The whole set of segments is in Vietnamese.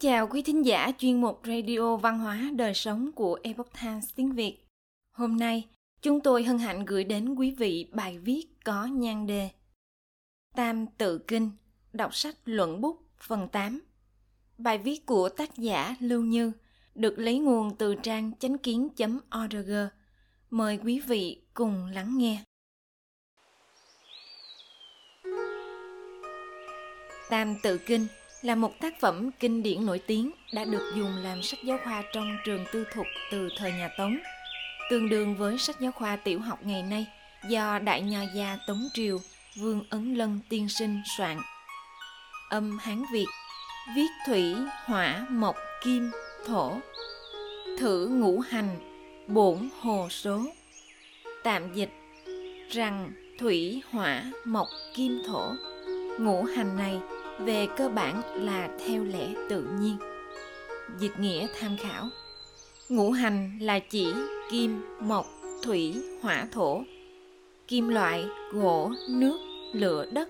chào quý thính giả chuyên mục Radio Văn hóa Đời Sống của Epoch Times tiếng Việt. Hôm nay, chúng tôi hân hạnh gửi đến quý vị bài viết có nhan đề Tam Tự Kinh, đọc sách luận bút phần 8. Bài viết của tác giả Lưu Như được lấy nguồn từ trang chánh kiến.org. Mời quý vị cùng lắng nghe. Tam Tự Kinh là một tác phẩm kinh điển nổi tiếng đã được dùng làm sách giáo khoa trong trường tư thục từ thời nhà Tống, tương đương với sách giáo khoa tiểu học ngày nay do Đại Nho gia Tống Triều Vương Ấn Lân tiên sinh soạn. Âm Hán Việt Viết thủy, hỏa, mộc, kim, thổ. Thử ngũ hành, bổn hồ số. Tạm dịch rằng thủy, hỏa, mộc, kim, thổ. Ngũ hành này về cơ bản là theo lẽ tự nhiên. Dịch nghĩa tham khảo. Ngũ hành là chỉ, kim, mộc, thủy, hỏa, thổ. Kim loại, gỗ, nước, lửa, đất.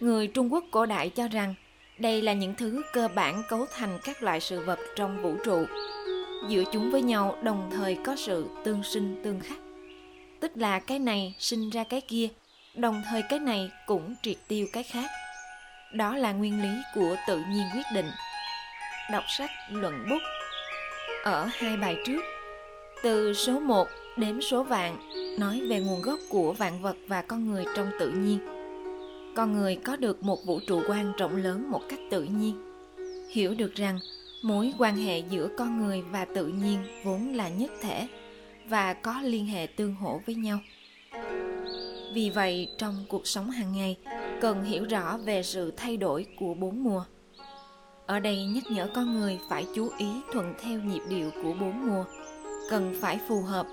Người trung quốc cổ đại cho rằng đây là những thứ cơ bản cấu thành các loại sự vật trong vũ trụ. Giữa chúng với nhau đồng thời có sự tương sinh tương khắc. Tức là cái này sinh ra cái kia, đồng thời cái này cũng triệt tiêu cái khác đó là nguyên lý của tự nhiên quyết định. Đọc sách luận bút. Ở hai bài trước, từ số 1 đến số vạn, nói về nguồn gốc của vạn vật và con người trong tự nhiên. Con người có được một vũ trụ quan rộng lớn một cách tự nhiên. Hiểu được rằng, mối quan hệ giữa con người và tự nhiên vốn là nhất thể và có liên hệ tương hỗ với nhau. Vì vậy, trong cuộc sống hàng ngày cần hiểu rõ về sự thay đổi của bốn mùa. Ở đây nhắc nhở con người phải chú ý thuận theo nhịp điệu của bốn mùa. Cần phải phù hợp,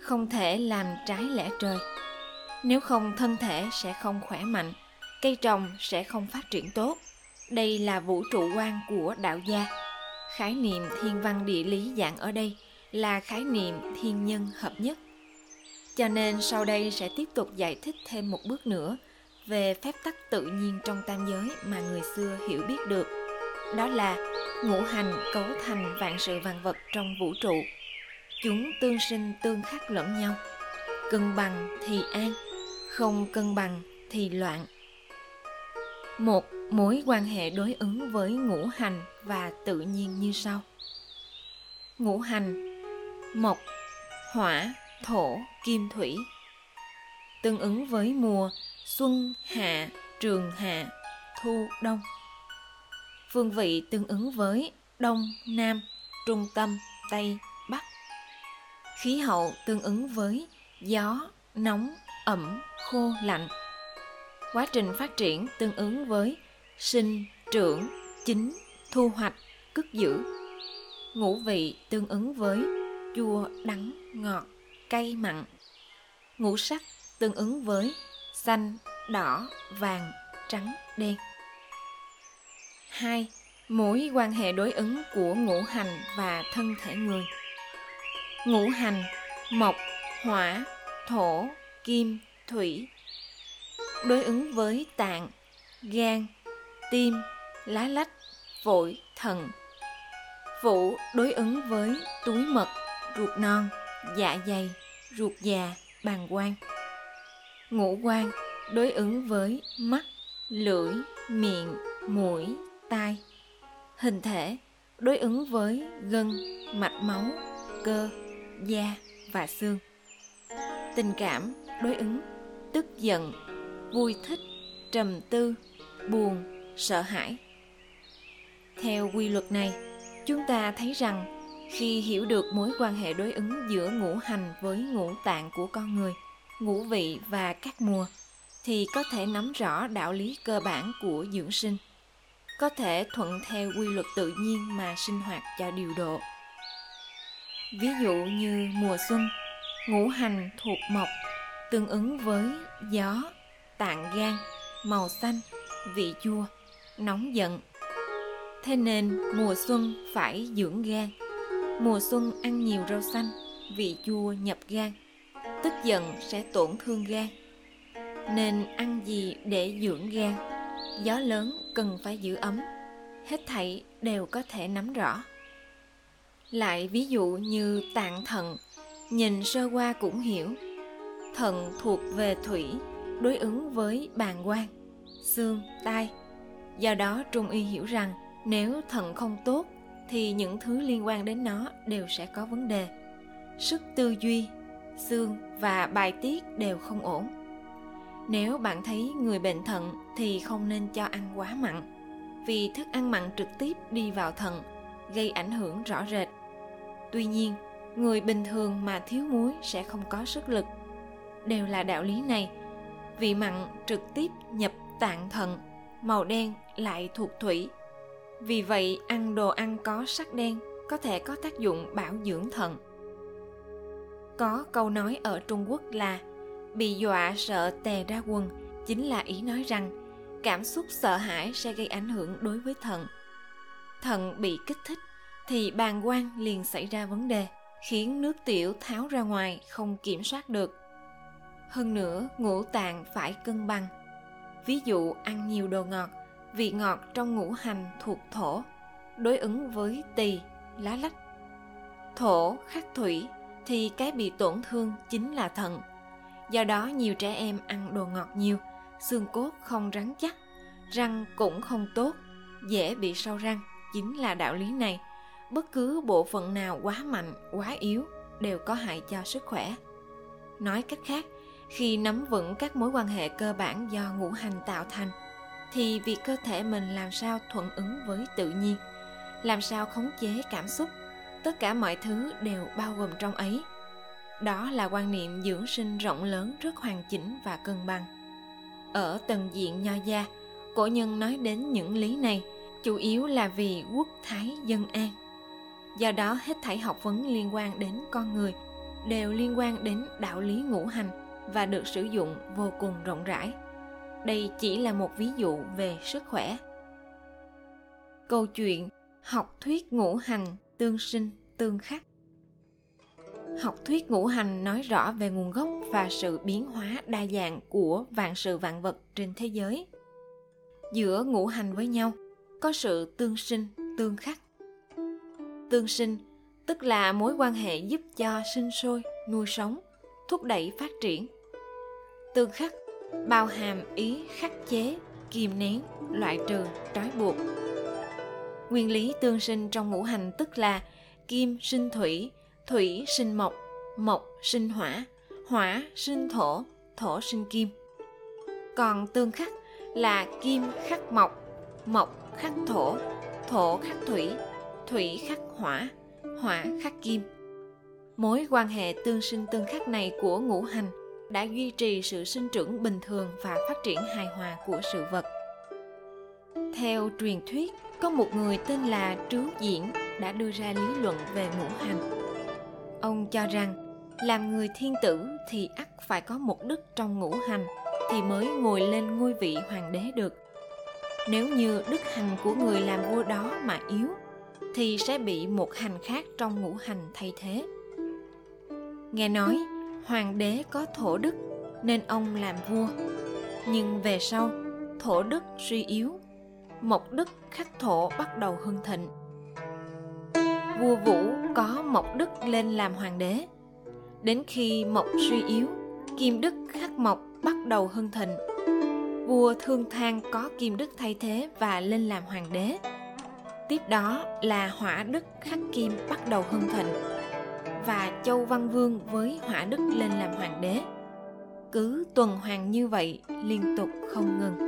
không thể làm trái lẽ trời. Nếu không, thân thể sẽ không khỏe mạnh, cây trồng sẽ không phát triển tốt. Đây là vũ trụ quan của đạo gia. Khái niệm thiên văn địa lý dạng ở đây là khái niệm thiên nhân hợp nhất. Cho nên sau đây sẽ tiếp tục giải thích thêm một bước nữa về phép tắc tự nhiên trong tam giới mà người xưa hiểu biết được. Đó là ngũ hành cấu thành vạn sự vạn vật trong vũ trụ. Chúng tương sinh tương khắc lẫn nhau. Cân bằng thì an, không cân bằng thì loạn. Một mối quan hệ đối ứng với ngũ hành và tự nhiên như sau. Ngũ hành mộc, hỏa, thổ, kim thủy tương ứng với mùa xuân, hạ, trường hạ, thu, đông. Phương vị tương ứng với đông, nam, trung tâm, tây, bắc. Khí hậu tương ứng với gió, nóng, ẩm, khô, lạnh. Quá trình phát triển tương ứng với sinh, trưởng, chín, thu hoạch, cất giữ. Ngũ vị tương ứng với chua, đắng, ngọt, cay, mặn. Ngũ sắc tương ứng với xanh, đỏ, vàng, trắng, đen. 2. Mối quan hệ đối ứng của ngũ hành và thân thể người. Ngũ hành mộc, hỏa, thổ, kim, thủy. Đối ứng với tạng, gan, tim, lá lách, phổi, thận. Vũ đối ứng với túi mật, ruột non, dạ dày, ruột già, bàng quang ngũ quan đối ứng với mắt, lưỡi, miệng, mũi, tai. Hình thể đối ứng với gân, mạch máu, cơ, da và xương. Tình cảm đối ứng, tức giận, vui thích, trầm tư, buồn, sợ hãi. Theo quy luật này, chúng ta thấy rằng khi hiểu được mối quan hệ đối ứng giữa ngũ hành với ngũ tạng của con người ngũ vị và các mùa, thì có thể nắm rõ đạo lý cơ bản của dưỡng sinh. Có thể thuận theo quy luật tự nhiên mà sinh hoạt cho điều độ. Ví dụ như mùa xuân, ngũ hành thuộc mộc, tương ứng với gió, tạng gan, màu xanh, vị chua, nóng giận. Thế nên mùa xuân phải dưỡng gan. Mùa xuân ăn nhiều rau xanh, vị chua nhập gan tức giận sẽ tổn thương gan. Nên ăn gì để dưỡng gan, gió lớn cần phải giữ ấm, hết thảy đều có thể nắm rõ. Lại ví dụ như tạng thận, nhìn sơ qua cũng hiểu. Thận thuộc về thủy, đối ứng với bàng quang, xương, tai. Do đó trung y hiểu rằng nếu thận không tốt, thì những thứ liên quan đến nó đều sẽ có vấn đề. Sức tư duy xương và bài tiết đều không ổn. Nếu bạn thấy người bệnh thận thì không nên cho ăn quá mặn, vì thức ăn mặn trực tiếp đi vào thận gây ảnh hưởng rõ rệt. Tuy nhiên, người bình thường mà thiếu muối sẽ không có sức lực. Đều là đạo lý này vị mặn trực tiếp nhập tạng thận, màu đen lại thuộc thủy. Vì vậy, ăn đồ ăn có sắc đen có thể có tác dụng bảo dưỡng thận có câu nói ở trung quốc là bị dọa sợ tè ra quần chính là ý nói rằng cảm xúc sợ hãi sẽ gây ảnh hưởng đối với thận thận bị kích thích thì bàng quang liền xảy ra vấn đề, khiến nước tiểu tháo ra ngoài không kiểm soát được. Hơn nữa, ngũ tạng phải cân bằng. Ví dụ, ăn nhiều đồ ngọt, vị ngọt trong ngũ hành thuộc thổ, đối ứng với tỳ, lá lách. Thổ, khắc thủy thì cái bị tổn thương chính là thận. Do đó nhiều trẻ em ăn đồ ngọt nhiều, xương cốt không rắn chắc, răng cũng không tốt, dễ bị sâu răng, chính là đạo lý này. Bất cứ bộ phận nào quá mạnh, quá yếu đều có hại cho sức khỏe. Nói cách khác, khi nắm vững các mối quan hệ cơ bản do ngũ hành tạo thành, thì việc cơ thể mình làm sao thuận ứng với tự nhiên? Làm sao khống chế cảm xúc? Tất cả mọi thứ đều bao gồm trong ấy. Đó là quan niệm dưỡng sinh rộng lớn rất hoàn chỉnh và cân bằng. Ở tầng diện nho gia, cổ nhân nói đến những lý này, chủ yếu là vì quốc thái dân an. Do đó hết thảy học vấn liên quan đến con người đều liên quan đến đạo lý ngũ hành và được sử dụng vô cùng rộng rãi. Đây chỉ là một ví dụ về sức khỏe. Câu chuyện học thuyết ngũ hành tương sinh, tương khắc. Học thuyết ngũ hành nói rõ về nguồn gốc và sự biến hóa đa dạng của vạn sự vạn vật trên thế giới. Giữa ngũ hành với nhau, có sự tương sinh, tương khắc. Tương sinh tức là mối quan hệ giúp cho sinh sôi, nuôi sống, thúc đẩy phát triển. Tương khắc bao hàm ý khắc chế kìm nén, loại trừ, trói buộc nguyên lý tương sinh trong ngũ hành tức là kim sinh thủy thủy sinh mộc mộc sinh hỏa hỏa sinh thổ thổ sinh kim. Còn tương khắc là kim khắc mộc mộc khắc thổ thổ khắc thủy thủy khắc hỏa hỏa khắc kim. Mối quan hệ tương sinh tương khắc này của ngũ hành đã duy trì sự sinh trưởng bình thường và phát triển hài hòa của sự vật theo truyền thuyết, có một người tên là trứ diễn đã đưa ra lý luận về ngũ hành ông cho rằng, làm người thiên tử thì ắt phải có một đức trong ngũ hành thì mới ngồi lên ngôi vị hoàng đế được. Nếu như đức hành của người làm vua đó mà yếu, thì sẽ bị một hành khác trong ngũ hành thay thế. Nghe nói, hoàng đế có thổ đức nên ông làm vua. Nhưng về sau, thổ đức suy yếu mộc đức khắc thổ bắt đầu hưng thịnh. Vua vũ có mộc đức lên làm hoàng đế. Đến khi mộc suy yếu, kim đức khắc mộc bắt đầu hưng thịnh. Vua thương thang có kim đức thay thế và lên làm hoàng đế. Tiếp đó là hỏa đức khắc kim bắt đầu hưng thịnh và châu văn vương với hỏa đức lên làm hoàng đế. Cứ tuần hoàn như vậy, liên tục không ngừng.